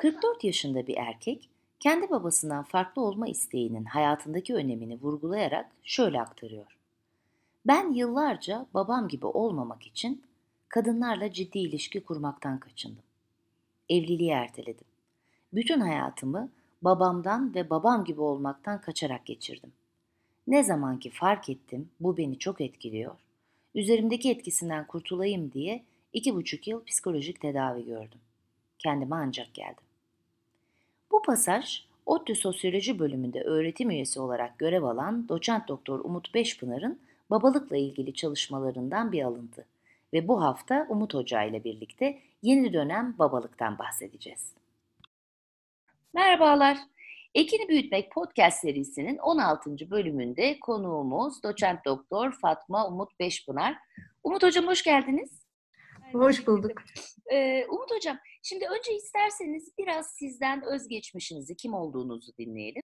44 yaşında bir erkek kendi babasından farklı olma isteğinin hayatındaki önemini vurgulayarak şöyle aktarıyor. Ben yıllarca babam gibi olmamak için kadınlarla ciddi ilişki kurmaktan kaçındım. Evliliği erteledim. Bütün hayatımı babamdan ve babam gibi olmaktan kaçarak geçirdim. Ne zaman ki fark ettim bu beni çok etkiliyor, üzerimdeki etkisinden kurtulayım diye iki buçuk yıl psikolojik tedavi gördüm. Kendime ancak geldim. Bu pasaj ODTÜ Sosyoloji bölümünde öğretim üyesi olarak görev alan doçent doktor Umut Beşpınar'ın babalıkla ilgili çalışmalarından bir alıntı ve bu hafta Umut Hoca ile birlikte yeni dönem babalıktan bahsedeceğiz. Merhabalar. Ekini Büyütmek podcast serisinin 16. bölümünde konuğumuz doçent doktor Fatma Umut Beşpınar. Umut Hocam hoş geldiniz. Hoş bulduk. Ee, Umut Hocam, şimdi önce isterseniz biraz sizden özgeçmişinizi, kim olduğunuzu dinleyelim.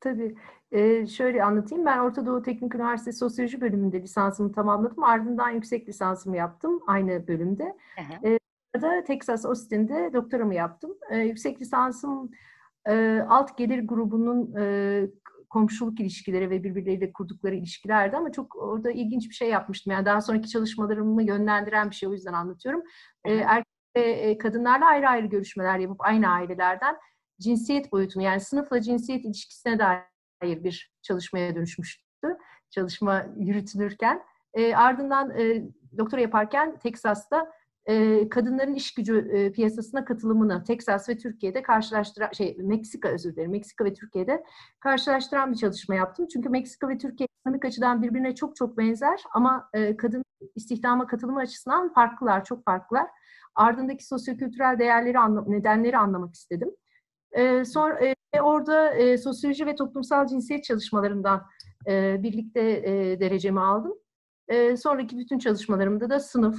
Tabii. Ee, şöyle anlatayım. Ben Orta Doğu Teknik Üniversitesi Sosyoloji bölümünde lisansımı tamamladım. Ardından yüksek lisansımı yaptım aynı bölümde. Ee, da Texas Austin'de doktoramı yaptım. Ee, yüksek lisansım e, alt gelir grubunun e, komşuluk ilişkileri ve birbirleriyle kurdukları ilişkilerdi ama çok orada ilginç bir şey yapmıştım. Yani daha sonraki çalışmalarımı yönlendiren bir şey o yüzden anlatıyorum. Ee, erkek ve kadınlarla ayrı ayrı görüşmeler yapıp aynı ailelerden cinsiyet boyutunu yani sınıfla cinsiyet ilişkisine dair bir çalışmaya dönüşmüştü. Çalışma yürütülürken. E, ardından e, doktora yaparken Teksas'ta e, kadınların iş gücü e, piyasasına katılımını Teksas ve Türkiye'de karşılaştıran, şey Meksika özür dilerim, Meksika ve Türkiye'de karşılaştıran bir çalışma yaptım. Çünkü Meksika ve Türkiye ekonomik açıdan birbirine çok çok benzer ama e, kadın istihdama katılımı açısından farklılar, çok farklılar. Ardındaki sosyokültürel değerleri, anla, nedenleri anlamak istedim. E, sonra e, orada e, sosyoloji ve toplumsal cinsiyet çalışmalarından e, birlikte e, derecemi aldım. E, sonraki bütün çalışmalarımda da sınıf,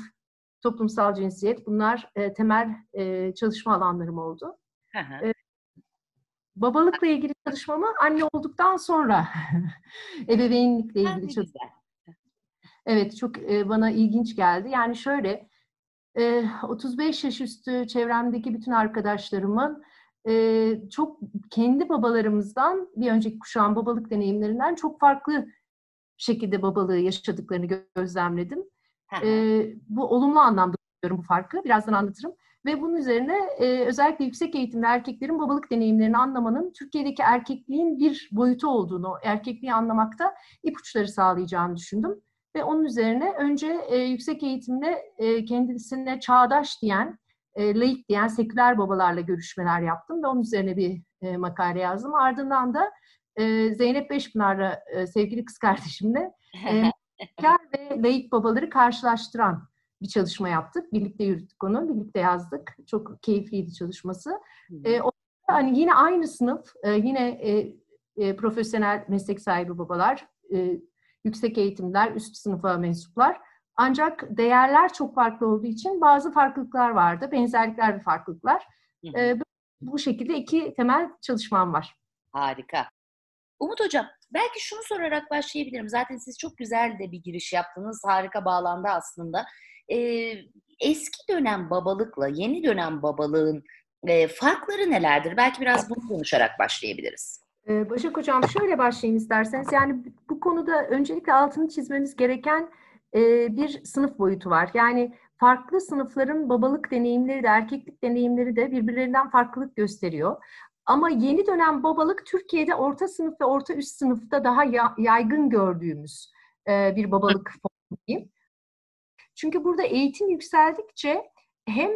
toplumsal cinsiyet bunlar e, temel e, çalışma alanlarım oldu. E, babalıkla ilgili çalışmamı anne olduktan sonra ebeveynlikle ilgili çalışma. Evet çok e, bana ilginç geldi. Yani şöyle e, 35 yaş üstü çevremdeki bütün arkadaşlarımın e, çok kendi babalarımızdan bir önceki kuşağın babalık deneyimlerinden çok farklı şekilde babalığı yaşadıklarını gözlemledim. E, bu olumlu anlamda görüyorum bu farkı. Birazdan anlatırım. Ve bunun üzerine e, özellikle yüksek eğitimde erkeklerin babalık deneyimlerini anlamanın Türkiye'deki erkekliğin bir boyutu olduğunu, erkekliği anlamakta ipuçları sağlayacağını düşündüm. Ve onun üzerine önce e, yüksek eğitimde e, kendisine çağdaş diyen, e, laik diyen seküler babalarla görüşmeler yaptım ve onun üzerine bir e, makale yazdım. Ardından da e, Zeynep Beşpınar'la e, sevgili kız kardeşimle e, ve laik babaları karşılaştıran bir çalışma yaptık. Birlikte yürüttük onu, birlikte yazdık. Çok keyifliydi çalışması. E, o, hani yine aynı sınıf, e, yine e, e, profesyonel meslek sahibi babalar, e, yüksek eğitimler, üst sınıfa mensuplar. Ancak değerler çok farklı olduğu için bazı farklılıklar vardı. Benzerlikler ve farklılıklar. E, bu şekilde iki temel çalışmam var. Harika. Umut Hocam, belki şunu sorarak başlayabilirim. Zaten siz çok güzel de bir giriş yaptınız. Harika bağlandı aslında. Ee, eski dönem babalıkla yeni dönem babalığın e, farkları nelerdir? Belki biraz bunu konuşarak başlayabiliriz. Başak Hocam şöyle başlayayım isterseniz. Yani bu konuda öncelikle altını çizmemiz gereken bir sınıf boyutu var. Yani farklı sınıfların babalık deneyimleri de erkeklik deneyimleri de birbirlerinden farklılık gösteriyor. Ama yeni dönem babalık Türkiye'de orta sınıf ve orta üst sınıfta daha yaygın gördüğümüz bir babalık formu. Çünkü burada eğitim yükseldikçe hem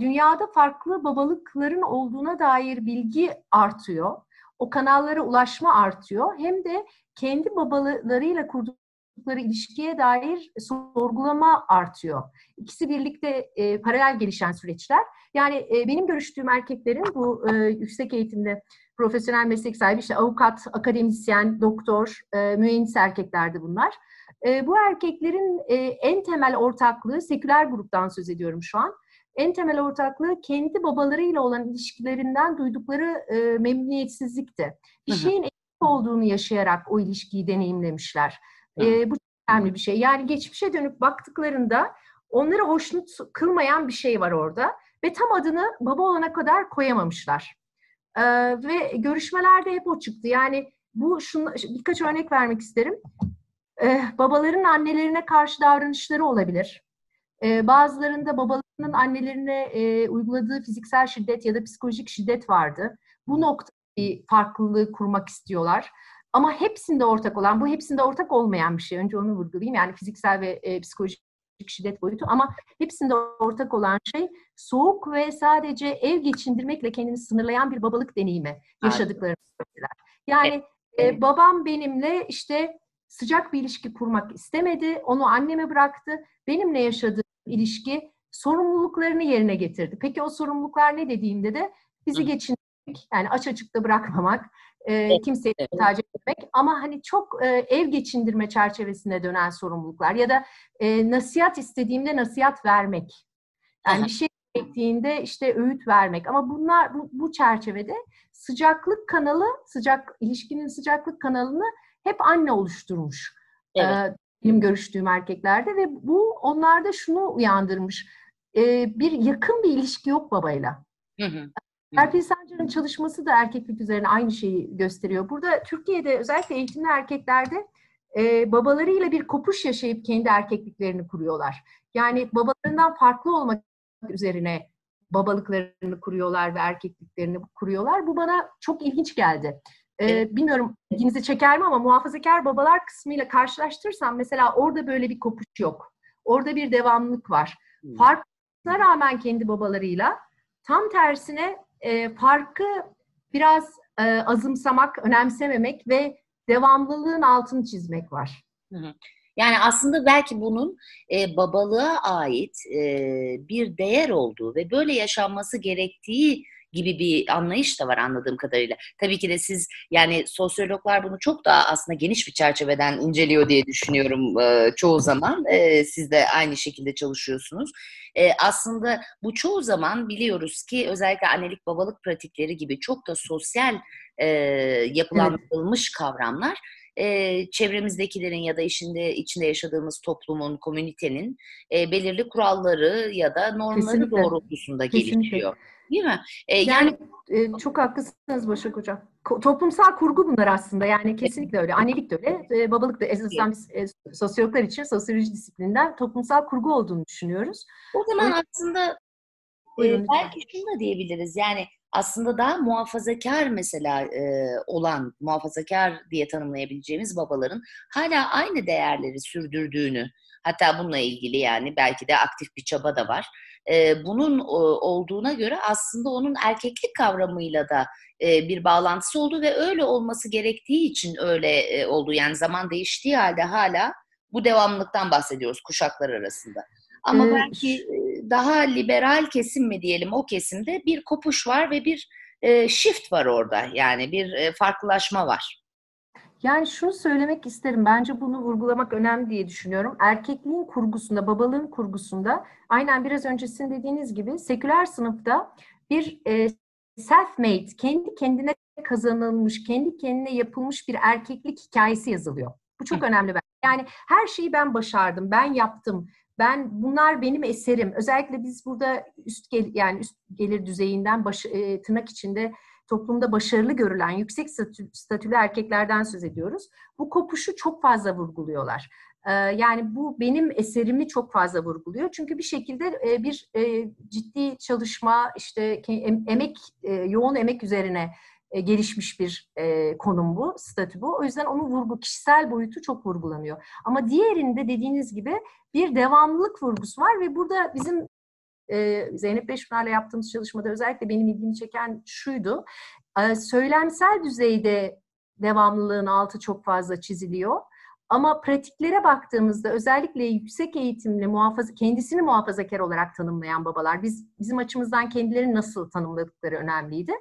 dünyada farklı babalıkların olduğuna dair bilgi artıyor o kanallara ulaşma artıyor. Hem de kendi babalarıyla kurdukları ilişkiye dair sorgulama artıyor. İkisi birlikte e, paralel gelişen süreçler. Yani e, benim görüştüğüm erkeklerin bu e, yüksek eğitimde profesyonel meslek sahibi, işte avukat, akademisyen, doktor, e, mühendis erkeklerdi bunlar. E, bu erkeklerin e, en temel ortaklığı, seküler gruptan söz ediyorum şu an en temel ortaklığı kendi babalarıyla olan ilişkilerinden duydukları e, memnuniyetsizlikti. Bir şeyin eksik olduğunu yaşayarak o ilişkiyi deneyimlemişler. E, bu çok önemli bir şey. Yani geçmişe dönüp baktıklarında onları hoşnut kılmayan bir şey var orada. ve tam adını baba olana kadar koyamamışlar. Ee, ve görüşmelerde hep o çıktı. Yani bu şunu, birkaç örnek vermek isterim. Ee, babaların annelerine karşı davranışları olabilir. Ee, bazılarında babalarının annelerine e, uyguladığı fiziksel şiddet ya da psikolojik şiddet vardı. Bu nokta bir farklılığı kurmak istiyorlar. Ama hepsinde ortak olan, bu hepsinde ortak olmayan bir şey. Önce onu vurgulayayım. Yani fiziksel ve e, psikolojik şiddet boyutu ama hepsinde ortak olan şey soğuk ve sadece ev geçindirmekle kendini sınırlayan bir babalık deneyimi yaşadıklarını söylediler. Yani e, babam benimle işte sıcak bir ilişki kurmak istemedi, onu anneme bıraktı. Benimle yaşadığı ilişki sorumluluklarını yerine getirdi. Peki o sorumluluklar ne dediğimde de bizi geçindirmek, yani aç açıkta bırakmamak, e, kimseye evet. muhtaç etmek ama hani çok e, ev geçindirme çerçevesine dönen sorumluluklar ya da e, nasihat istediğimde nasihat vermek. Yani Aha. bir şey gerektiğinde işte öğüt vermek ama bunlar bu, bu çerçevede sıcaklık kanalı, sıcak ilişkinin sıcaklık kanalını hep anne oluşturmuş. Evet. Benim görüştüğüm erkeklerde ve bu onlarda şunu uyandırmış. E, bir yakın bir ilişki yok babayla. Hı hı. Serpil Sancar'ın çalışması da erkeklik üzerine aynı şeyi gösteriyor. Burada Türkiye'de özellikle eğitimli erkeklerde e, babalarıyla bir kopuş yaşayıp kendi erkekliklerini kuruyorlar. Yani babalarından farklı olmak üzerine babalıklarını kuruyorlar ve erkekliklerini kuruyorlar. Bu bana çok ilginç geldi. Ee, bilmiyorum ilginizi çeker mi ama muhafazakar babalar kısmıyla karşılaştırırsam mesela orada böyle bir kopuş yok. Orada bir devamlılık var. Hmm. Farkına rağmen kendi babalarıyla tam tersine e, farkı biraz e, azımsamak, önemsememek ve devamlılığın altını çizmek var. Yani aslında belki bunun e, babalığa ait e, bir değer olduğu ve böyle yaşanması gerektiği gibi bir anlayış da var anladığım kadarıyla. Tabii ki de siz yani sosyologlar bunu çok daha aslında geniş bir çerçeveden inceliyor diye düşünüyorum e, çoğu zaman. E, siz de aynı şekilde çalışıyorsunuz. E, aslında bu çoğu zaman biliyoruz ki özellikle annelik babalık pratikleri gibi çok da sosyal e, yapılandırılmış evet. kavramlar e, çevremizdekilerin ya da içinde içinde yaşadığımız toplumun, komünitenin e, belirli kuralları ya da normları Kesinlikle. doğrultusunda Kesinlikle. gelişiyor. Değil mi? Ee, yani, yani e, çok haklısınız Başak Hocam. Ko- toplumsal kurgu bunlar aslında. Yani kesinlikle öyle. Annelik de öyle, e, babalık da. En biz e, sosyologlar için sosyoloji disiplininden toplumsal kurgu olduğunu düşünüyoruz. O zaman o, aslında e, belki şunu da diyebiliriz. Yani aslında daha muhafazakar mesela e, olan, muhafazakar diye tanımlayabileceğimiz babaların hala aynı değerleri sürdürdüğünü, hatta bununla ilgili yani belki de aktif bir çaba da var e, bunun e, olduğuna göre aslında onun erkeklik kavramıyla da e, bir bağlantısı oldu ve öyle olması gerektiği için öyle e, oldu. Yani zaman değiştiği halde hala bu devamlılıktan bahsediyoruz kuşaklar arasında. Ama ee, belki daha liberal kesim mi diyelim o kesimde bir kopuş var ve bir e, shift var orada. Yani bir e, farklılaşma var. Yani şunu söylemek isterim. Bence bunu vurgulamak önemli diye düşünüyorum. Erkekliğin kurgusunda, babalığın kurgusunda aynen biraz önce sizin dediğiniz gibi seküler sınıfta bir e, self-made, kendi kendine kazanılmış, kendi kendine yapılmış bir erkeklik hikayesi yazılıyor. Bu çok önemli. Yani her şeyi ben başardım, ben yaptım. Ben bunlar benim eserim. Özellikle biz burada üst gel yani üst gelir düzeyinden baş, e, tırnak içinde toplumda başarılı görülen yüksek statü, statülü erkeklerden söz ediyoruz. Bu kopuşu çok fazla vurguluyorlar. Ee, yani bu benim eserimi çok fazla vurguluyor. Çünkü bir şekilde e, bir e, ciddi çalışma, işte emek, e, yoğun emek üzerine gelişmiş bir konum bu, statü bu. O yüzden onun vurgu, kişisel boyutu çok vurgulanıyor. Ama diğerinde dediğiniz gibi bir devamlılık vurgusu var ve burada bizim e, Zeynep Beşpınar'la yaptığımız çalışmada özellikle benim ilgimi çeken şuydu. E, söylemsel düzeyde devamlılığın altı çok fazla çiziliyor. Ama pratiklere baktığımızda özellikle yüksek eğitimli muhafaza, kendisini muhafazakar olarak tanımlayan babalar, biz bizim açımızdan kendilerini nasıl tanımladıkları önemliydi.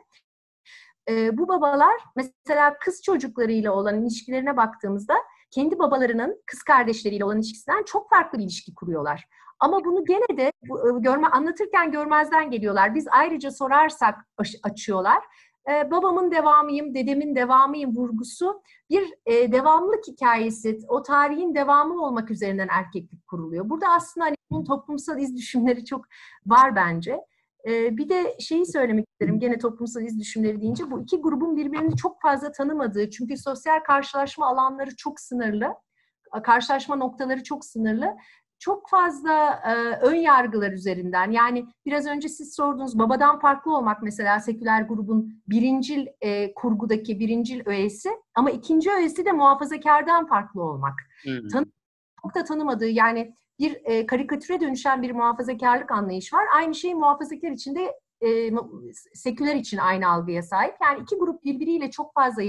E, bu babalar mesela kız çocuklarıyla olan ilişkilerine baktığımızda kendi babalarının kız kardeşleriyle olan ilişkisinden çok farklı bir ilişki kuruyorlar. Ama bunu gene de görme anlatırken görmezden geliyorlar. Biz ayrıca sorarsak açıyorlar. Ee, babamın devamıyım, dedemin devamıyım vurgusu bir e, devamlık hikayesi, o tarihin devamı olmak üzerinden erkeklik kuruluyor. Burada aslında hani bunun toplumsal iz düşümleri çok var bence. Bir de şeyi söylemek isterim gene toplumsal iz düşümleri deyince bu iki grubun birbirini çok fazla tanımadığı çünkü sosyal karşılaşma alanları çok sınırlı, karşılaşma noktaları çok sınırlı. Çok fazla e, ön yargılar üzerinden yani biraz önce siz sordunuz babadan farklı olmak mesela seküler grubun birincil e, kurgudaki birincil öğesi ama ikinci öğesi de muhafazakardan farklı olmak. Hmm. Tanı çok da tanımadığı yani bir e, karikatüre dönüşen bir muhafazakarlık anlayışı var. Aynı şey muhafazakar için de e, seküler için aynı algıya sahip. Yani iki grup birbiriyle çok fazla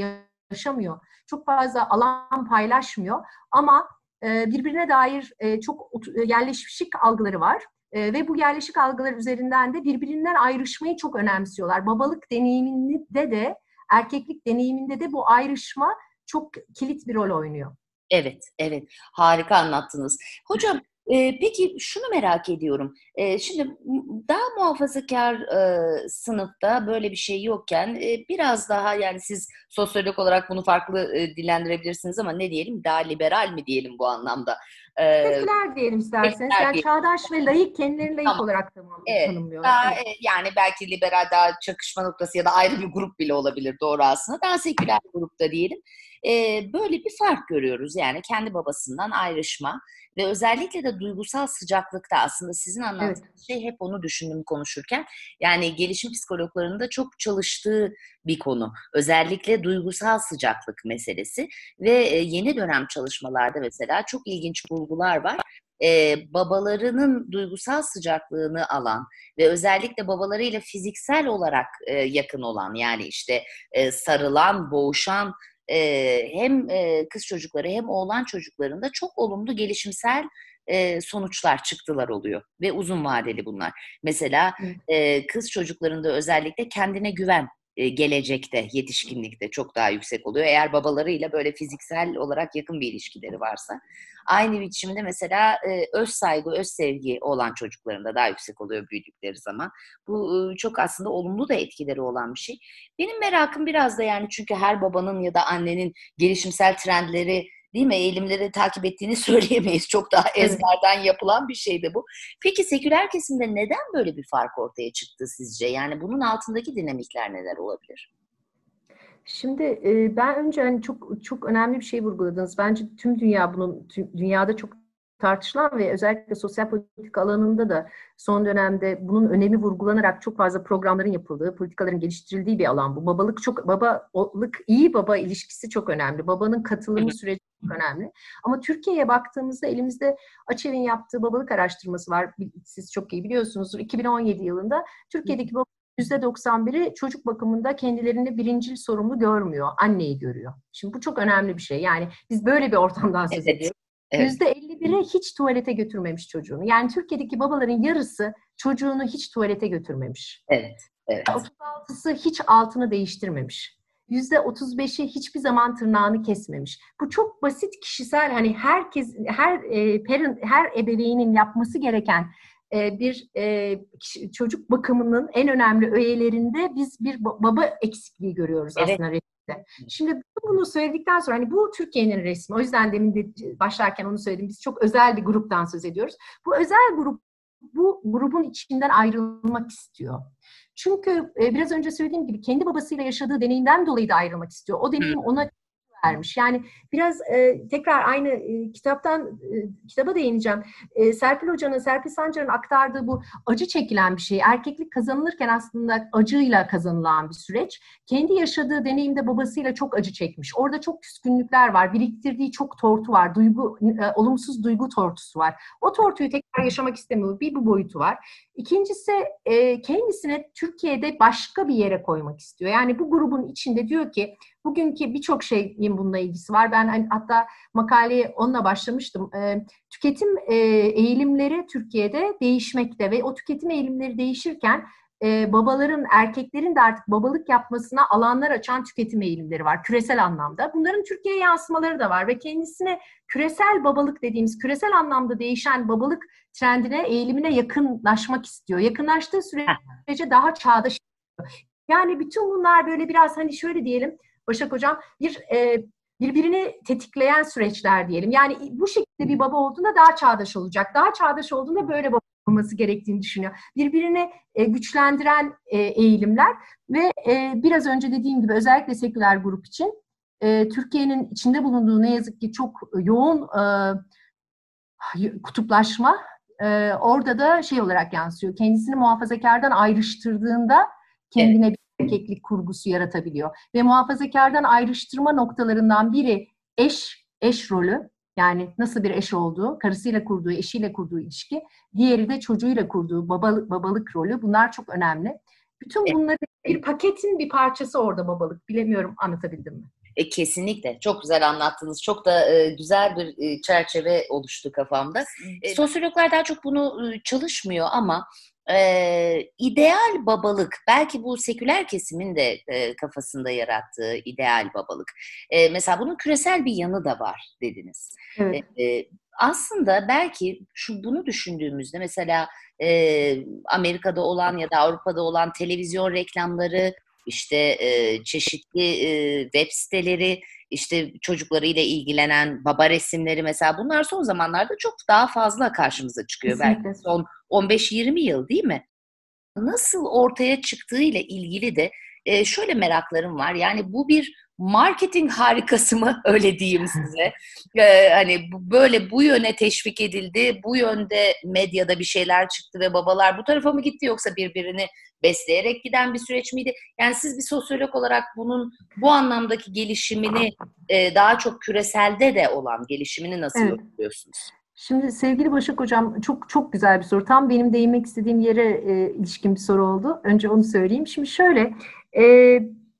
yaşamıyor. Çok fazla alan paylaşmıyor ama e, birbirine dair e, çok yerleşik algıları var. E, ve bu yerleşik algılar üzerinden de birbirinden ayrışmayı çok önemsiyorlar. Babalık deneyiminde de erkeklik deneyiminde de bu ayrışma çok kilit bir rol oynuyor. Evet, evet. Harika anlattınız. Hocam e, peki şunu merak ediyorum. E, şimdi daha muhafazakar e, sınıfta böyle bir şey yokken e, biraz daha yani siz sosyolog olarak bunu farklı e, dillendirebilirsiniz ama ne diyelim daha liberal mi diyelim bu anlamda? Seküler diyelim isterseniz. Yani diyelim. çağdaş ve layık kendilerini layık tamam. olarak tamam, evet, tanımlıyorlar. Daha, evet. Yani belki liberal daha çakışma noktası ya da ayrı bir grup bile olabilir doğru aslında. Daha seküler grupta diyelim. Böyle bir fark görüyoruz. Yani kendi babasından ayrışma ve özellikle de duygusal sıcaklıkta aslında sizin anlattığınız evet. şey hep onu düşündüm konuşurken. Yani gelişim psikologlarında çok çalıştığı bir konu. Özellikle duygusal sıcaklık meselesi ve yeni dönem çalışmalarda mesela çok ilginç bulgular var. Ee, babalarının duygusal sıcaklığını alan ve özellikle babalarıyla fiziksel olarak e, yakın olan yani işte e, sarılan, boğuşan e, hem e, kız çocukları hem oğlan çocuklarında çok olumlu gelişimsel e, sonuçlar çıktılar oluyor ve uzun vadeli bunlar. Mesela e, kız çocuklarında özellikle kendine güven gelecekte, yetişkinlikte çok daha yüksek oluyor. Eğer babalarıyla böyle fiziksel olarak yakın bir ilişkileri varsa. Aynı biçimde mesela e, öz saygı, öz sevgi olan çocuklarında daha yüksek oluyor büyüdükleri zaman. Bu e, çok aslında olumlu da etkileri olan bir şey. Benim merakım biraz da yani çünkü her babanın ya da annenin gelişimsel trendleri değil mi eğilimleri takip ettiğini söyleyemeyiz. Çok daha ezberden yapılan bir şeydi bu. Peki seküler kesimde neden böyle bir fark ortaya çıktı sizce? Yani bunun altındaki dinamikler neler olabilir? Şimdi e, ben önce hani çok çok önemli bir şey vurguladınız. Bence tüm dünya bunun tüm, dünyada çok tartışılan ve özellikle sosyal politika alanında da son dönemde bunun önemi vurgulanarak çok fazla programların yapıldığı, politikaların geliştirildiği bir alan bu. Babalık çok babalık iyi baba ilişkisi çok önemli. Babanın katılımı süreci önemli. Ama Türkiye'ye baktığımızda elimizde Açev'in yaptığı babalık araştırması var. Siz çok iyi biliyorsunuzdur. 2017 yılında Türkiye'deki baba %91'i çocuk bakımında kendilerini birincil sorumlu görmüyor. Anneyi görüyor. Şimdi bu çok önemli bir şey. Yani biz böyle bir ortamdan söz evet. ediyoruz. Evet. %51'i hiç tuvalete götürmemiş çocuğunu. Yani Türkiye'deki babaların yarısı çocuğunu hiç tuvalete götürmemiş. Evet. evet. 36'sı hiç altını değiştirmemiş. %35'i hiçbir zaman tırnağını kesmemiş. Bu çok basit kişisel hani herkes her e, parent, her ebeveynin yapması gereken e, bir e, çocuk bakımının en önemli öğelerinde biz bir baba eksikliği görüyoruz evet. aslında resimde. Şimdi bunu söyledikten sonra hani bu Türkiye'nin resmi. O yüzden demin de başlarken onu söyledim. Biz çok özel bir gruptan söz ediyoruz. Bu özel grup bu grubun içinden ayrılmak istiyor. Çünkü e, biraz önce söylediğim gibi kendi babasıyla yaşadığı deneyimden dolayı da ayrılmak istiyor. O deneyim ona vermiş. Yani biraz e, tekrar aynı e, kitaptan e, kitaba değineceğim. E, Serpil Hoca'nın, Serpil Sancar'ın aktardığı bu acı çekilen bir şey. Erkeklik kazanılırken aslında acıyla kazanılan bir süreç. Kendi yaşadığı deneyimde babasıyla çok acı çekmiş. Orada çok küskünlükler var. Biriktirdiği çok tortu var. Duygu, e, olumsuz duygu tortusu var. O tortuyu tekrar yaşamak istemiyor. Bir bu boyutu var. İkincisi e, kendisine Türkiye'de başka bir yere koymak istiyor. Yani bu grubun içinde diyor ki bugünkü birçok şeyin bununla ilgisi var. Ben hani, hatta makaleye onunla başlamıştım. E, tüketim e, eğilimleri Türkiye'de değişmekte ve o tüketim eğilimleri değişirken e, babaların, erkeklerin de artık babalık yapmasına alanlar açan tüketim eğilimleri var küresel anlamda. Bunların Türkiye'ye yansımaları da var ve kendisine küresel babalık dediğimiz küresel anlamda değişen babalık trendine, eğilimine yakınlaşmak istiyor. Yakınlaştığı sürece daha çağdaş. Yani bütün bunlar böyle biraz hani şöyle diyelim Başak Hocam bir e, birbirini tetikleyen süreçler diyelim. Yani bu şekilde bir baba olduğunda daha çağdaş olacak. Daha çağdaş olduğunda böyle baba olması gerektiğini düşünüyor. Birbirini e, güçlendiren e, eğilimler ve e, biraz önce dediğim gibi özellikle seküler grup için e, Türkiye'nin içinde bulunduğu ne yazık ki çok yoğun e, kutuplaşma e, orada da şey olarak yansıyor. Kendisini muhafazakardan ayrıştırdığında kendine bir erkeklik kurgusu yaratabiliyor. Ve muhafazakardan ayrıştırma noktalarından biri eş, eş rolü. Yani nasıl bir eş olduğu, karısıyla kurduğu, eşiyle kurduğu ilişki. Diğeri de çocuğuyla kurduğu babalık, babalık rolü. Bunlar çok önemli. Bütün bunları bir paketin bir parçası orada babalık. Bilemiyorum anlatabildim mi? E, kesinlikle. Çok güzel anlattınız. Çok da e, güzel bir e, çerçeve oluştu kafamda. E, sosyologlar daha çok bunu e, çalışmıyor ama e, ideal babalık, belki bu seküler kesimin de e, kafasında yarattığı ideal babalık. E, mesela bunun küresel bir yanı da var dediniz. Evet. E, aslında belki şu bunu düşündüğümüzde mesela e, Amerika'da olan ya da Avrupa'da olan televizyon reklamları, işte e, çeşitli e, web siteleri, işte çocuklarıyla ilgilenen baba resimleri mesela bunlar son zamanlarda çok daha fazla karşımıza çıkıyor. Kesinlikle. Belki son 15-20 yıl değil mi? Nasıl ortaya çıktığıyla ilgili de e, şöyle meraklarım var. Yani bu bir marketing harikası mı öyle diyeyim size. Ee, hani böyle bu yöne teşvik edildi, bu yönde medyada bir şeyler çıktı ve babalar bu tarafa mı gitti yoksa birbirini besleyerek giden bir süreç miydi? Yani siz bir sosyolog olarak bunun bu anlamdaki gelişimini e, daha çok küreselde de olan gelişimini nasıl evet. yorumluyorsunuz? Şimdi sevgili Başak Hocam çok çok güzel bir soru. Tam benim değinmek istediğim yere e, ilişkin bir soru oldu. Önce onu söyleyeyim. Şimdi şöyle, e,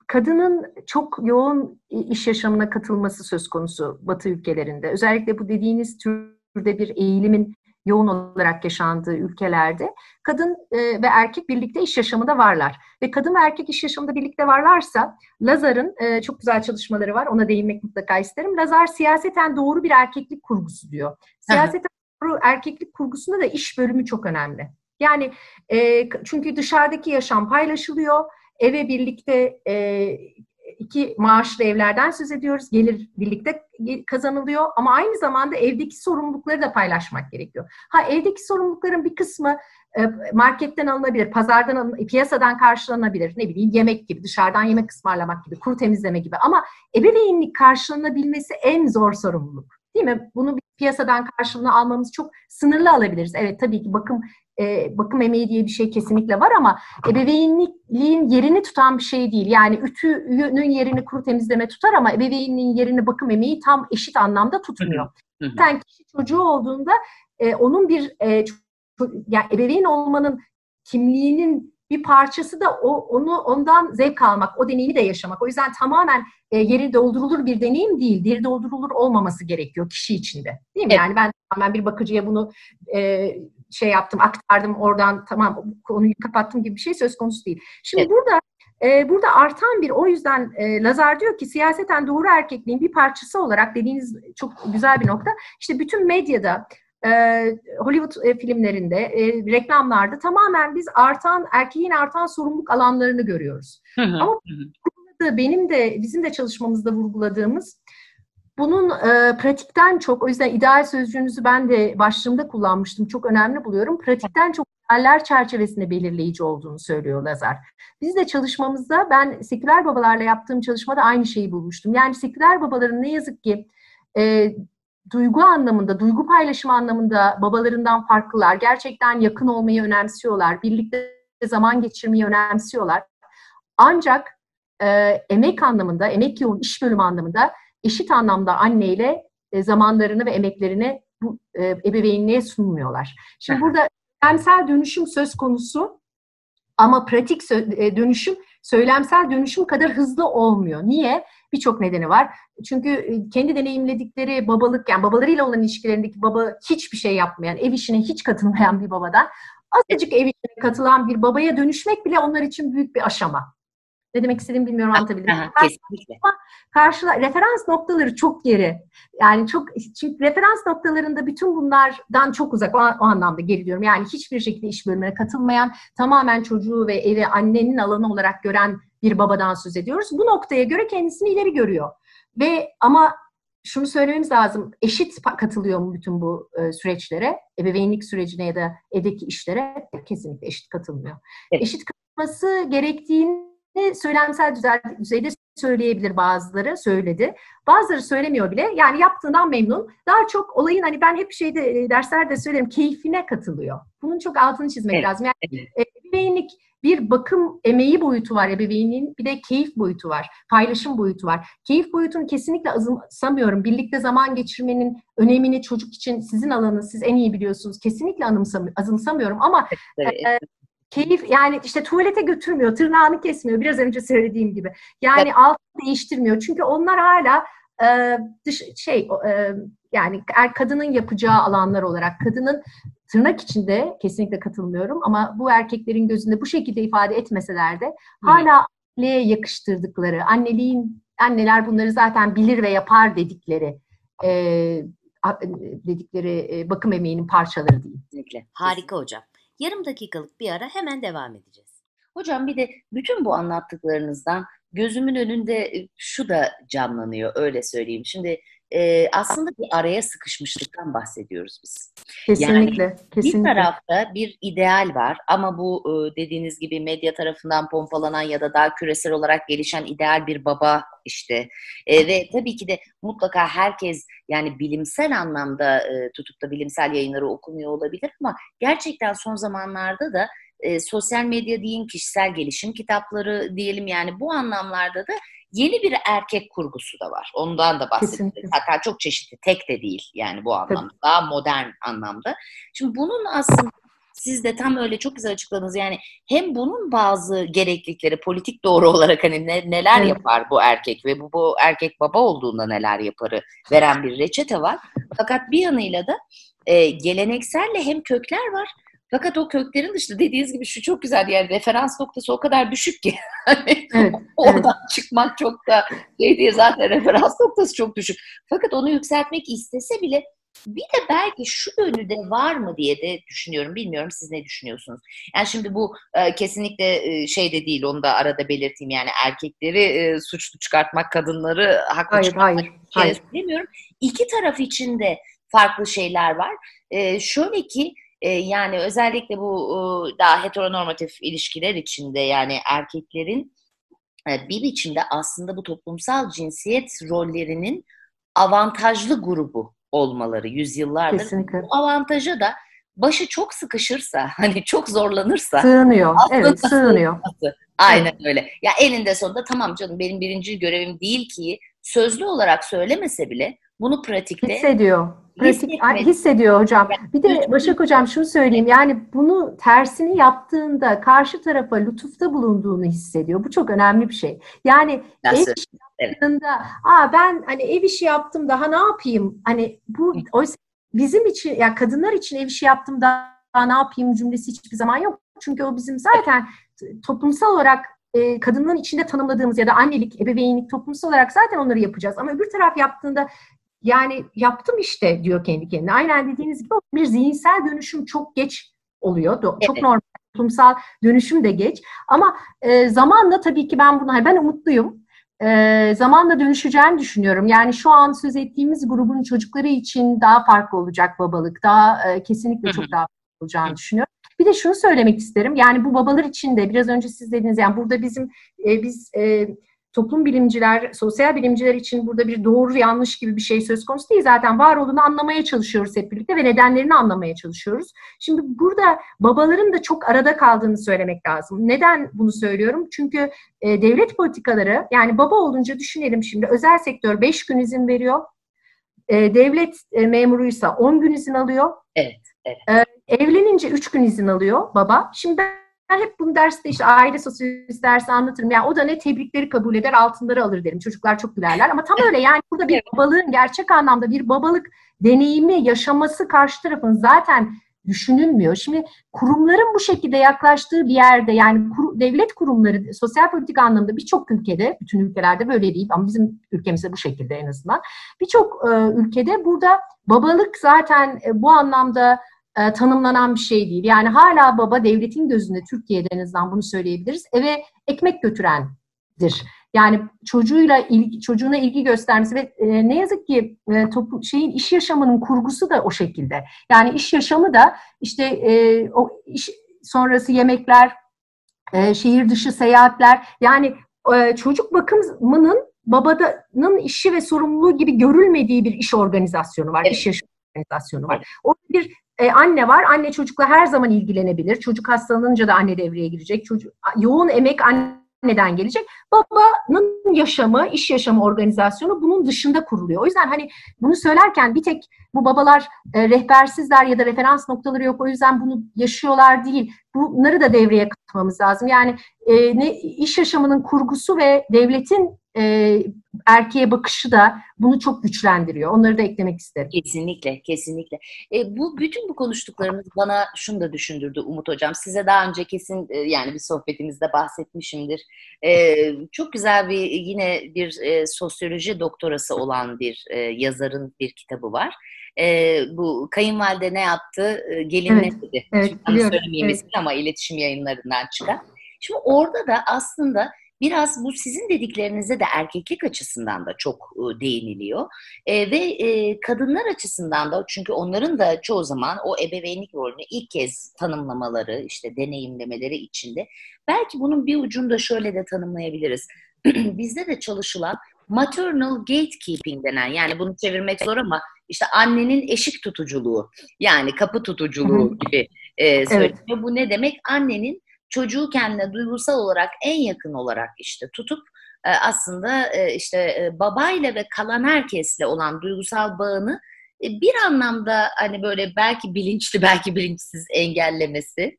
kadının çok yoğun iş yaşamına katılması söz konusu Batı ülkelerinde. Özellikle bu dediğiniz türde bir eğilimin yoğun olarak yaşandığı ülkelerde kadın e, ve erkek birlikte iş yaşamında varlar. Ve kadın ve erkek iş yaşamında birlikte varlarsa Lazar'ın e, çok güzel çalışmaları var. Ona değinmek mutlaka isterim. Lazar siyaseten doğru bir erkeklik kurgusu diyor. Siyaseten doğru erkeklik kurgusunda da iş bölümü çok önemli. Yani e, çünkü dışarıdaki yaşam paylaşılıyor. Eve birlikte e, iki maaşlı evlerden söz ediyoruz. Gelir birlikte kazanılıyor ama aynı zamanda evdeki sorumlulukları da paylaşmak gerekiyor. Ha evdeki sorumlulukların bir kısmı e, marketten alınabilir, pazardan alınabilir, piyasadan karşılanabilir. Ne bileyim yemek gibi, dışarıdan yemek ısmarlamak gibi, kuru temizleme gibi. Ama ebeveynlik karşılanabilmesi en zor sorumluluk. Değil mi? Bunu bir piyasadan karşılığını almamız çok sınırlı alabiliriz. Evet tabii ki bakım e, bakım emeği diye bir şey kesinlikle var ama ebeveynliğin yerini tutan bir şey değil. Yani ütünün yerini kuru temizleme tutar ama ebeveynliğin yerini bakım emeği tam eşit anlamda tutmuyor. Sen kişi çocuğu olduğunda e, onun bir e, yani ebeveyn olmanın kimliğinin bir parçası da o onu ondan zevk almak, o deneyimi de yaşamak. O yüzden tamamen e, yeri doldurulur bir deneyim değil, yeri doldurulur olmaması gerekiyor kişi içinde. Değil mi? Evet. Yani ben tamamen bir bakıcıya bunu e, şey yaptım, aktardım oradan tamam konuyu kapattım gibi bir şey söz konusu değil. Şimdi evet. burada e, burada artan bir o yüzden e, Lazar diyor ki siyaseten doğru erkekliğin bir parçası olarak dediğiniz çok güzel bir nokta. İşte bütün medyada e, Hollywood e, filmlerinde, e, reklamlarda tamamen biz artan erkeğin artan sorumluluk alanlarını görüyoruz. Ama benim de bizim de çalışmamızda vurguladığımız bunun e, pratikten çok, o yüzden ideal sözcüğünüzü ben de başlığımda kullanmıştım. Çok önemli buluyorum. Pratikten çok idealler çerçevesinde belirleyici olduğunu söylüyor Lazar. Biz de çalışmamızda ben seküler babalarla yaptığım çalışmada aynı şeyi bulmuştum. Yani seküler babaların ne yazık ki e, duygu anlamında, duygu paylaşımı anlamında babalarından farklılar. Gerçekten yakın olmayı önemsiyorlar. Birlikte zaman geçirmeyi önemsiyorlar. Ancak e, emek anlamında, emek yoğun iş bölümü anlamında eşit anlamda anneyle e, zamanlarını ve emeklerini bu e, ebeveynliğe sunmuyorlar. Şimdi burada söylemsel dönüşüm söz konusu ama pratik e, dönüşüm söylemsel dönüşüm kadar hızlı olmuyor. Niye? Birçok nedeni var. Çünkü e, kendi deneyimledikleri babalık, yani babalarıyla olan ilişkilerindeki baba hiçbir şey yapmayan, ev işine hiç katılmayan bir babadan azıcık ev işine katılan bir babaya dönüşmek bile onlar için büyük bir aşama. Ne demek istediğimi bilmiyorum anlatabildim. Kesinlikle. Karşıla, referans noktaları çok geri. Yani çok çünkü referans noktalarında bütün bunlardan çok uzak o, o anlamda geri diyorum. Yani hiçbir şekilde iş bölümüne katılmayan, tamamen çocuğu ve evi annenin alanı olarak gören bir babadan söz ediyoruz. Bu noktaya göre kendisini ileri görüyor. Ve ama şunu söylememiz lazım. Eşit katılıyor mu bütün bu e, süreçlere? Ebeveynlik sürecine ya da evdeki işlere kesinlikle eşit katılmıyor. Evet. Eşit katılması gerektiğini söylemsel düzeyde söyleyebilir bazıları, söyledi. Bazıları söylemiyor bile. Yani yaptığından memnun. Daha çok olayın hani ben hep şeyde e, derslerde söylerim keyfine katılıyor. Bunun çok altını çizmek evet. lazım. Yani evet. ebeveynlik bir bakım emeği boyutu var ebeveynin, bir de keyif boyutu var, paylaşım boyutu var. Keyif boyutunu kesinlikle azımsamıyorum. Birlikte zaman geçirmenin önemini çocuk için sizin alanınız, siz en iyi biliyorsunuz. Kesinlikle azımsamıyorum ama e, keyif yani işte tuvalete götürmüyor, tırnağını kesmiyor biraz önce söylediğim gibi. Yani evet. altını değiştirmiyor. Çünkü onlar hala e, dış şey e, yani er, kadının yapacağı alanlar olarak kadının tırnak içinde kesinlikle katılmıyorum ama bu erkeklerin gözünde bu şekilde ifade etmeseler de hala anneliğe yakıştırdıkları, anneliğin anneler bunları zaten bilir ve yapar dedikleri e, dedikleri e, bakım emeğinin parçaları değil. Kesinlikle. Harika hocam. Yarım dakikalık bir ara hemen devam edeceğiz. Hocam bir de bütün bu anlattıklarınızdan gözümün önünde şu da canlanıyor öyle söyleyeyim. Şimdi e, aslında bir araya sıkışmışlıktan bahsediyoruz biz. Kesinlikle. Yani kesinlikle. bir tarafta bir ideal var ama bu e, dediğiniz gibi medya tarafından pompalanan ya da daha küresel olarak gelişen ideal bir baba işte e, ve tabii ki de mutlaka herkes yani bilimsel anlamda e, tutup da bilimsel yayınları okumuyor olabilir ama gerçekten son zamanlarda da e, sosyal medya diyeyim, kişisel gelişim kitapları diyelim yani bu anlamlarda da yeni bir erkek kurgusu da var. Ondan da bahsedelim. Hatta çok çeşitli, tek de değil yani bu anlamda. Tabii. Daha modern anlamda. Şimdi bunun aslında siz de tam öyle çok güzel açıkladınız. Yani hem bunun bazı gereklilikleri politik doğru olarak hani ne, neler evet. yapar bu erkek ve bu, bu erkek baba olduğunda neler yaparı veren bir reçete var. Fakat bir yanıyla da e, gelenekselle hem kökler var fakat o köklerin dışında dediğiniz gibi şu çok güzel yani referans noktası o kadar düşük ki. Hani evet, oradan evet. çıkmak çok da şey diye zaten referans noktası çok düşük. Fakat onu yükseltmek istese bile bir de belki şu yönü de var mı diye de düşünüyorum. Bilmiyorum siz ne düşünüyorsunuz? Yani şimdi bu e, kesinlikle e, şey de değil onu da arada belirteyim. Yani erkekleri e, suçlu çıkartmak, kadınları haklı hayır, çıkartmak hayır, hayır. demiyorum. İki taraf için de farklı şeyler var. E, şöyle ki e, yani özellikle bu e, daha heteronormatif ilişkiler içinde yani erkeklerin e, bir biçimde aslında bu toplumsal cinsiyet rollerinin avantajlı grubu olmaları yüzyıllardır. Kesinlikle. Bu avantaja da başı çok sıkışırsa, hani çok zorlanırsa sığınıyor. Evet, sığınıyor. Aynen evet. öyle. Ya elinde sonunda tamam canım benim birinci görevim değil ki sözlü olarak söylemese bile bunu pratikte hissediyor. Pratik, hissediyor hocam. Bir de Başak hocam şunu söyleyeyim. Yani bunu tersini yaptığında karşı tarafa lütufta bulunduğunu hissediyor. Bu çok önemli bir şey. Yani Nasıl? ev işi yaptığında, aa ben hani ev işi yaptım daha ne yapayım? Hani bu oysa bizim için ya yani kadınlar için ev işi yaptım daha ne yapayım cümlesi hiçbir zaman yok. Çünkü o bizim zaten toplumsal olarak e, kadınların içinde tanımladığımız ya da annelik, ebeveynlik toplumsal olarak zaten onları yapacağız. Ama öbür taraf yaptığında yani yaptım işte diyor kendi kendine. Aynen dediğiniz gibi bir zihinsel dönüşüm çok geç oluyor. Çok evet. normal. Toplumsal dönüşüm de geç. Ama e, zamanla tabii ki ben bunu, ben umutluyum. E, zamanla dönüşeceğini düşünüyorum. Yani şu an söz ettiğimiz grubun çocukları için daha farklı olacak babalık. Daha e, kesinlikle çok daha farklı olacağını düşünüyorum. Bir de şunu söylemek isterim. Yani bu babalar için de biraz önce siz dediniz yani burada bizim e, biz e, toplum bilimciler, sosyal bilimciler için burada bir doğru yanlış gibi bir şey söz konusu değil. Zaten var olduğunu anlamaya çalışıyoruz hep birlikte ve nedenlerini anlamaya çalışıyoruz. Şimdi burada babaların da çok arada kaldığını söylemek lazım. Neden bunu söylüyorum? Çünkü e, devlet politikaları yani baba olunca düşünelim şimdi özel sektör 5 gün izin veriyor. E, devlet e, memuruysa 10 gün izin alıyor. Evet. evet. E, evlenince 3 gün izin alıyor baba. Şimdi ben ben hep bunu derste işte aile sosyolojisi dersi anlatırım. Yani o da ne tebrikleri kabul eder, altınları alır derim. Çocuklar çok gülerler ama tam öyle yani burada bir babalığın gerçek anlamda bir babalık deneyimi yaşaması karşı tarafın zaten düşünülmüyor. Şimdi kurumların bu şekilde yaklaştığı bir yerde yani kur, devlet kurumları sosyal politik anlamda birçok ülkede, bütün ülkelerde böyle değil ama bizim ülkemizde bu şekilde en azından. Birçok e, ülkede burada babalık zaten e, bu anlamda e, tanımlanan bir şey değil. Yani hala baba devletin gözünde Türkiye'de en azından bunu söyleyebiliriz. Eve ekmek götürendir. Yani çocuğuyla ilgi, çocuğuna ilgi göstermesi ve e, ne yazık ki e, toplum şeyin iş yaşamının kurgusu da o şekilde. Yani iş yaşamı da işte e, o iş sonrası yemekler, e, şehir dışı seyahatler yani e, çocuk bakımının babanın işi ve sorumluluğu gibi görülmediği bir iş organizasyonu var, evet. iş yaşamı organizasyonu var. Orada bir e, anne var. Anne çocukla her zaman ilgilenebilir. Çocuk hastalanınca da anne devreye girecek. Çocuk yoğun emek anneden gelecek. Babanın yaşamı, iş yaşamı organizasyonu bunun dışında kuruluyor. O yüzden hani bunu söylerken bir tek bu babalar e, rehbersizler ya da referans noktaları yok. O yüzden bunu yaşıyorlar değil. Bunları da devreye katmamız lazım. Yani e, ne iş yaşamının kurgusu ve devletin e, erkeğe bakışı da bunu çok güçlendiriyor. Onları da eklemek isterim. Kesinlikle, kesinlikle. E, bu bütün bu konuştuklarımız bana şunu da düşündürdü Umut Hocam. Size daha önce kesin e, yani bir sohbetimizde bahsetmişimdir. E, çok güzel bir yine bir e, sosyoloji doktorası olan bir e, yazarın bir kitabı var. E, bu kayınvalide ne yaptı, e, gelin evet, ne dedi. Evet, Şimdi söylemeyeyim evet. ama iletişim yayınlarından çıkan. Şimdi orada da aslında biraz bu sizin dediklerinize de erkeklik açısından da çok e, değiniliyor. E, ve e, kadınlar açısından da çünkü onların da çoğu zaman o ebeveynlik rolünü ilk kez tanımlamaları, işte deneyimlemeleri içinde. Belki bunun bir ucunu da şöyle de tanımlayabiliriz. Bizde de çalışılan maternal gatekeeping denen yani bunu çevirmek zor ama işte annenin eşik tutuculuğu yani kapı tutuculuğu gibi e, söyleniyor. Evet. Bu ne demek? Annenin çocuğu kendine duygusal olarak en yakın olarak işte tutup e, aslında e, işte e, babayla ve kalan herkesle olan duygusal bağını bir anlamda hani böyle belki bilinçli belki bilinçsiz engellemesi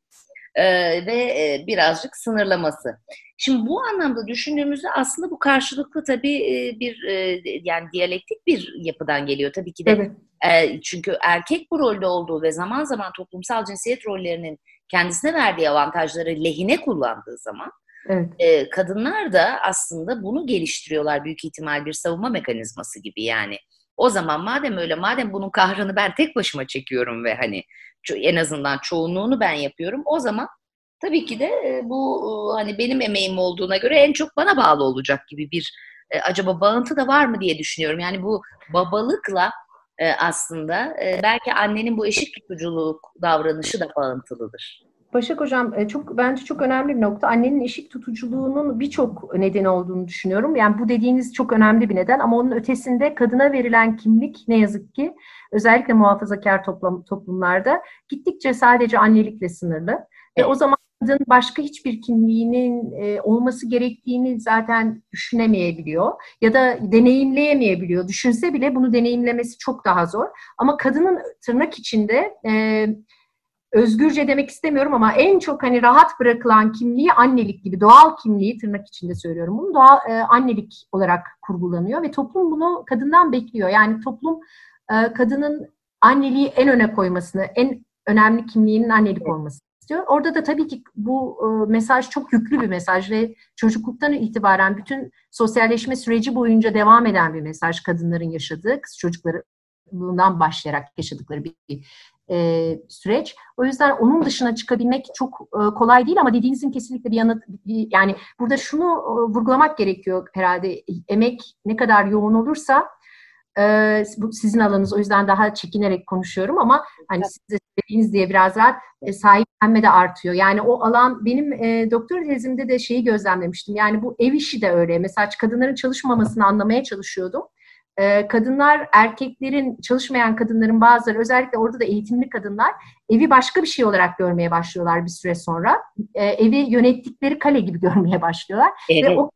ve birazcık sınırlaması. Şimdi bu anlamda düşündüğümüzde aslında bu karşılıklı tabii bir yani diyalektik bir yapıdan geliyor tabii ki de. Evet. Çünkü erkek bu rolde olduğu ve zaman zaman toplumsal cinsiyet rollerinin kendisine verdiği avantajları lehine kullandığı zaman evet. e, kadınlar da aslında bunu geliştiriyorlar büyük ihtimal bir savunma mekanizması gibi yani. O zaman madem öyle madem bunun kahrını ben tek başıma çekiyorum ve hani en azından çoğunluğunu ben yapıyorum o zaman tabii ki de e, bu e, hani benim emeğim olduğuna göre en çok bana bağlı olacak gibi bir e, acaba bağıntı da var mı diye düşünüyorum. Yani bu babalıkla e, aslında. E, belki annenin bu eşit tutuculuk davranışı da bağıntılıdır. Başak Hocam e, çok bence çok önemli bir nokta. Annenin eşit tutuculuğunun birçok nedeni olduğunu düşünüyorum. Yani bu dediğiniz çok önemli bir neden ama onun ötesinde kadına verilen kimlik ne yazık ki özellikle muhafazakar toplum, toplumlarda gittikçe sadece annelikle sınırlı. Evet. Ve o zaman kadın başka hiçbir kimliğinin e, olması gerektiğini zaten düşünemeyebiliyor ya da deneyimleyemeyebiliyor. Düşünse bile bunu deneyimlemesi çok daha zor. Ama kadının tırnak içinde e, özgürce demek istemiyorum ama en çok hani rahat bırakılan kimliği annelik gibi doğal kimliği tırnak içinde söylüyorum bunu doğal e, annelik olarak kurgulanıyor ve toplum bunu kadından bekliyor. Yani toplum e, kadının anneliği en öne koymasını, en önemli kimliğinin annelik olması istiyor. Orada da tabii ki bu e, mesaj çok yüklü bir mesaj ve çocukluktan itibaren bütün sosyalleşme süreci boyunca devam eden bir mesaj kadınların yaşadığı, kız çocukları bundan başlayarak yaşadıkları bir e, süreç. O yüzden onun dışına çıkabilmek çok e, kolay değil ama dediğinizin kesinlikle bir yanıt bir, yani burada şunu e, vurgulamak gerekiyor herhalde emek ne kadar yoğun olursa e, bu sizin alanınız o yüzden daha çekinerek konuşuyorum ama hani evet. size söylediğiniz diye biraz rahat e, sahiplenme de artıyor. Yani o alan benim e, doktor tezimde de şeyi gözlemlemiştim. Yani bu ev işi de öyle. Mesela kadınların çalışmamasını anlamaya çalışıyordum. E, kadınlar, erkeklerin, çalışmayan kadınların bazıları özellikle orada da eğitimli kadınlar evi başka bir şey olarak görmeye başlıyorlar bir süre sonra. E, evi yönettikleri kale gibi görmeye başlıyorlar. Evet, Ve o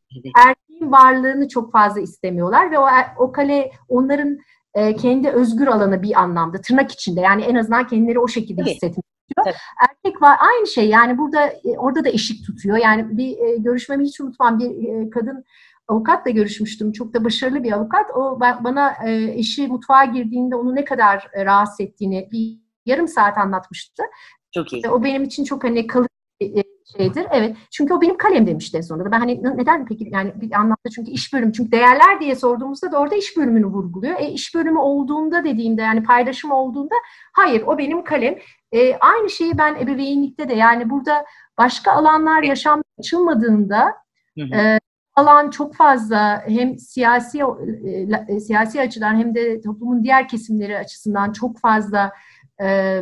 evet. Varlığını çok fazla istemiyorlar ve o, o kale onların e, kendi özgür alanı bir anlamda tırnak içinde yani en azından kendileri o şekilde evet. hissetmek istiyor. Erkek var aynı şey yani burada e, orada da eşik tutuyor. Yani bir e, görüşmemi hiç unutmam bir e, kadın avukatla görüşmüştüm. Çok da başarılı bir avukat. O bana e, eşi mutfağa girdiğinde onu ne kadar e, rahatsız ettiğini bir yarım saat anlatmıştı. Çok iyi. O benim için çok hani kalıcı e, şeydir. Evet. Çünkü o benim kalem demişti en sonunda. Ben hani neden peki yani bir anlamda çünkü iş bölümü çünkü değerler diye sorduğumuzda da orada iş bölümünü vurguluyor. E iş bölümü olduğunda dediğimde yani paylaşım olduğunda hayır o benim kalem. E, aynı şeyi ben ebeveynlikte de yani burada başka alanlar yaşam açılmadığında hı hı. E, alan çok fazla hem siyasi e, siyasi açıdan hem de toplumun diğer kesimleri açısından çok fazla e,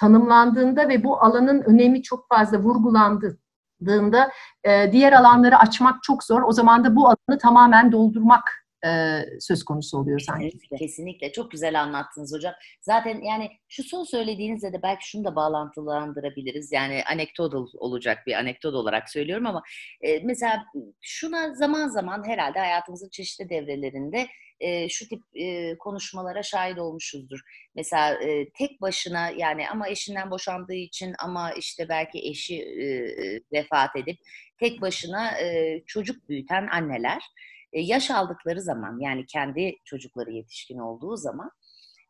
tanımlandığında ve bu alanın önemi çok fazla vurgulandığında e, diğer alanları açmak çok zor. O zaman da bu alanı tamamen doldurmak e, söz konusu oluyor sanki. Kesinlikle, kesinlikle. Çok güzel anlattınız hocam. Zaten yani şu son söylediğinizle de belki şunu da bağlantılandırabiliriz. Yani anekdotal olacak bir anekdot olarak söylüyorum ama e, mesela şuna zaman zaman herhalde hayatımızın çeşitli devrelerinde e, şu tip e, konuşmalara şahit olmuşuzdur. Mesela e, tek başına yani ama eşinden boşandığı için ama işte belki eşi e, vefat edip tek başına e, çocuk büyüten anneler e, yaş aldıkları zaman yani kendi çocukları yetişkin olduğu zaman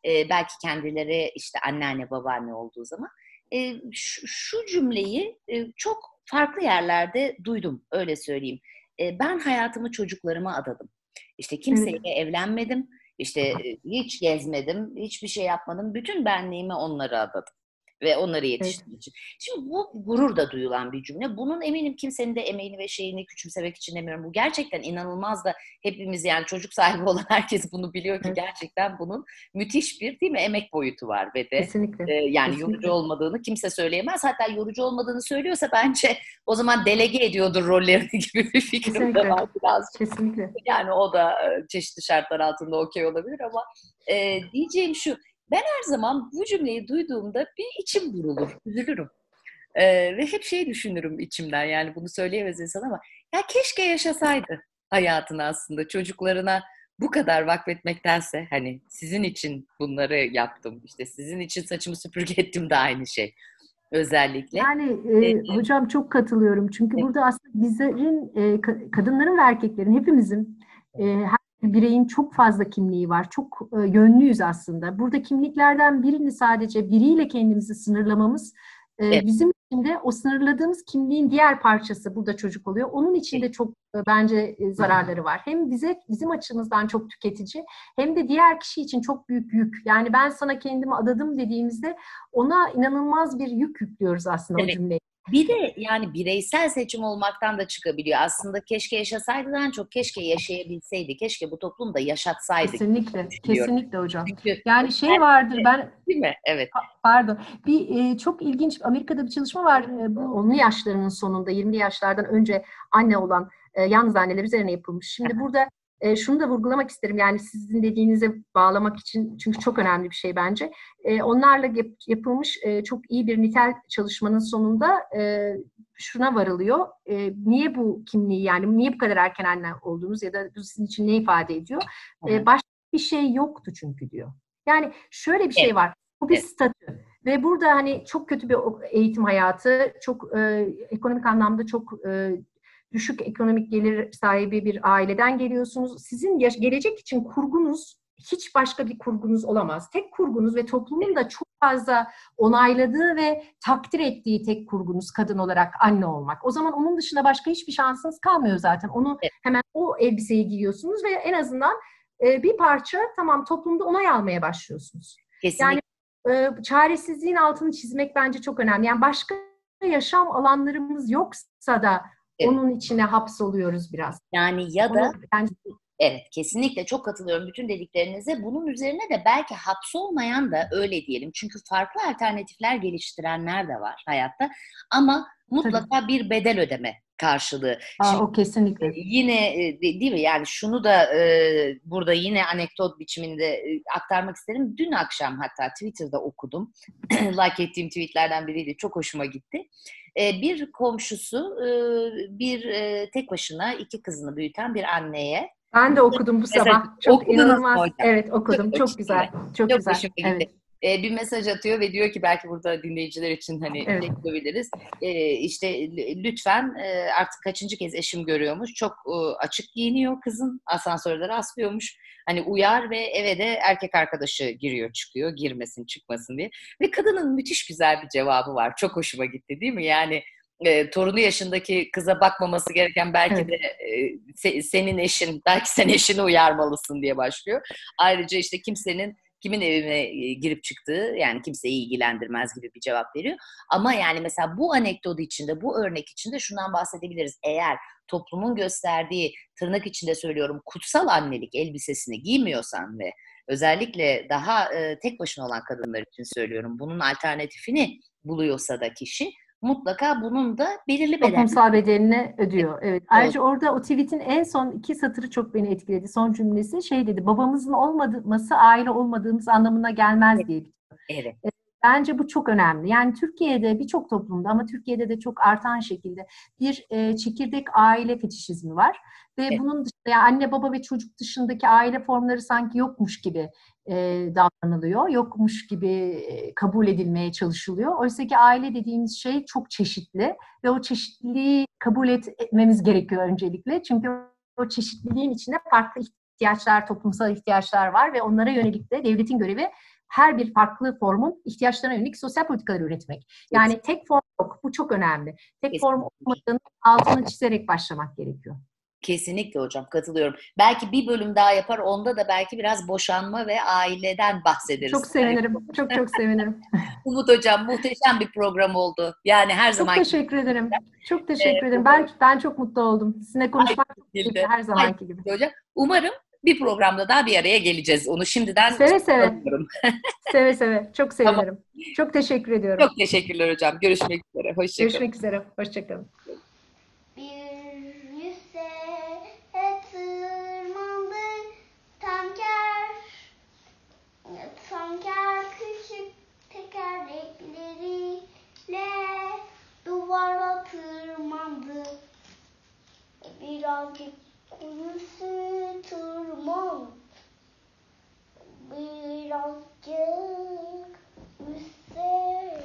e, belki kendileri işte anneanne babaanne olduğu zaman e, şu, şu cümleyi çok farklı yerlerde duydum öyle söyleyeyim. ben hayatımı çocuklarıma adadım. İşte kimseyle evet. evlenmedim, işte hiç gezmedim, hiçbir şey yapmadım. Bütün benliğimi onlara adadım ve onları yetiştirdiği evet. için. Şimdi bu gurur da duyulan bir cümle. Bunun eminim kimsenin de emeğini ve şeyini küçümsemek için demiyorum. Bu gerçekten inanılmaz da hepimiz yani çocuk sahibi olan herkes bunu biliyor ki evet. gerçekten bunun müthiş bir değil mi emek boyutu var ve de Kesinlikle. E, yani Kesinlikle. yorucu olmadığını kimse söyleyemez. Hatta yorucu olmadığını söylüyorsa bence o zaman delege ediyordur rollerini gibi bir fikrim Kesinlikle. de var biraz. Kesinlikle. Yani o da çeşitli şartlar altında okey olabilir ama e, diyeceğim şu ben her zaman bu cümleyi duyduğumda bir içim burulur, üzülürüm. Ee, ve hep şey düşünürüm içimden yani bunu söyleyemez insan ama ya keşke yaşasaydı hayatını aslında çocuklarına bu kadar vakfetmektense hani sizin için bunları yaptım işte sizin için saçımı süpürge ettim de aynı şey özellikle. Yani e, ee, hocam çok katılıyorum çünkü evet. burada aslında bizlerin e, kadınların ve erkeklerin hepimizin e, bireyin çok fazla kimliği var. Çok e, yönlüyüz aslında. Burada kimliklerden birini sadece biriyle kendimizi sınırlamamız e, evet. bizim için de o sınırladığımız kimliğin diğer parçası burada çocuk oluyor. Onun için de çok e, bence e, zararları var. Hem bize bizim açımızdan çok tüketici hem de diğer kişi için çok büyük yük. Yani ben sana kendimi adadım dediğimizde ona inanılmaz bir yük yüklüyoruz aslında evet. o cümleyi. Bir de yani bireysel seçim olmaktan da çıkabiliyor. Aslında keşke yaşasaydıdan çok keşke yaşayabilseydi. Keşke bu toplum da yaşatsaydı. Kesinlikle. Kesinlikle hocam. Çünkü yani şey vardır ben Değil mi? Evet. Pardon. Bir e, çok ilginç Amerika'da bir çalışma var. E, bu 10'lu yaşlarının sonunda 20'li yaşlardan önce anne olan e, yalnız anneler üzerine yapılmış. Şimdi burada e, şunu da vurgulamak isterim yani sizin dediğinize bağlamak için çünkü çok önemli bir şey bence. E, onlarla yap, yapılmış e, çok iyi bir nitel çalışmanın sonunda e, şuna varılıyor. E, niye bu kimliği yani niye bu kadar erken anne olduğunuz ya da bu sizin için ne ifade ediyor? E, başka bir şey yoktu çünkü diyor. Yani şöyle bir şey var. Bu bir statü. Ve burada hani çok kötü bir eğitim hayatı, çok e, ekonomik anlamda çok e, düşük ekonomik gelir sahibi bir aileden geliyorsunuz. Sizin gelecek için kurgunuz hiç başka bir kurgunuz olamaz. Tek kurgunuz ve toplumun da çok fazla onayladığı ve takdir ettiği tek kurgunuz kadın olarak anne olmak. O zaman onun dışında başka hiçbir şansınız kalmıyor zaten. Onu hemen o elbiseyi giyiyorsunuz ve en azından e, bir parça tamam toplumda onay almaya başlıyorsunuz. Kesinlikle. Yani e, çaresizliğin altını çizmek bence çok önemli. Yani başka yaşam alanlarımız yoksa da Evet. Onun içine hapsoluyoruz biraz. Yani ya da bence... Evet kesinlikle çok katılıyorum bütün dediklerinize. Bunun üzerine de belki hapsolmayan da öyle diyelim. Çünkü farklı alternatifler geliştirenler de var hayatta. Ama mutlaka Tabii. bir bedel ödeme karşılığı. Aa, Şimdi, o kesinlikle. E, yine e, değil mi? Yani şunu da e, burada yine anekdot biçiminde e, aktarmak isterim. Dün akşam hatta Twitter'da okudum. like ettiğim tweetlerden biriydi. Çok hoşuma gitti. E, bir komşusu e, bir e, tek başına iki kızını büyüten bir anneye ben de okudum bu sabah. Çok inanılmaz. Evet okudum. Çok, çok güzel. Çok, çok güzel. Evet e, bir mesaj atıyor ve diyor ki belki burada dinleyiciler için hani evet. ekleyebiliriz. E, işte lütfen e, artık kaçıncı kez eşim görüyormuş. Çok e, açık giyiniyor kızın. Asansörde rastlıyormuş. Hani uyar ve eve de erkek arkadaşı giriyor çıkıyor. Girmesin çıkmasın diye. Ve kadının müthiş güzel bir cevabı var. Çok hoşuma gitti değil mi? Yani e, torunu yaşındaki kıza bakmaması gereken belki de e, se, senin eşin, belki sen eşini uyarmalısın diye başlıyor. Ayrıca işte kimsenin kimin evine e, girip çıktığı yani kimseyi ilgilendirmez gibi bir cevap veriyor. Ama yani mesela bu anekdot içinde, bu örnek içinde şundan bahsedebiliriz. Eğer toplumun gösterdiği tırnak içinde söylüyorum kutsal annelik elbisesini giymiyorsan ve özellikle daha e, tek başına olan kadınlar için söylüyorum bunun alternatifini buluyorsa da kişi mutlaka bunun da belirli bedel. Toplumsal bedelini ödüyor. Evet. Ayrıca orada o tweet'in en son iki satırı çok beni etkiledi. Son cümlesi şey dedi. Babamızın olmaması aile olmadığımız anlamına gelmez Evet. diye. Evet. Bence bu çok önemli. Yani Türkiye'de birçok toplumda ama Türkiye'de de çok artan şekilde bir e, çekirdek aile fetişizmi var. Ve Evet. bunun dışında yani anne baba ve çocuk dışındaki aile formları sanki yokmuş gibi e, davranılıyor. Yokmuş gibi e, kabul edilmeye çalışılıyor. Oysa ki aile dediğimiz şey çok çeşitli ve o çeşitliliği kabul et- etmemiz gerekiyor öncelikle. Çünkü o çeşitliliğin içinde farklı ihtiyaçlar, toplumsal ihtiyaçlar var ve onlara yönelik de devletin görevi her bir farklı formun ihtiyaçlarına yönelik sosyal politikalar üretmek. Yani tek form yok. Bu çok önemli. Tek form olmadığını altını çizerek başlamak gerekiyor. Kesinlikle hocam katılıyorum. Belki bir bölüm daha yapar onda da belki biraz boşanma ve aileden bahsederiz. Çok sevinirim. Çok çok sevinirim. Umut hocam muhteşem bir program oldu. Yani her Çok zaman teşekkür ederim. Çok teşekkür ederim. Ben ben çok mutlu oldum. Sizinle konuşmak çok keyifli, her zamanki gibi. hocam. Umarım bir programda daha bir araya geleceğiz. Onu şimdiden Seve seve. Seve seve. Çok sevinirim. Çok teşekkür ediyorum. Çok teşekkürler hocam. Görüşmek üzere. Hoşçakalın. Görüşmek üzere. Hoşçakalın. birazcık kuyu sıtırmam. Birazcık müsse.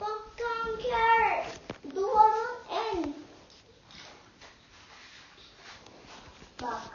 Bak tanker duvarın en. Bak.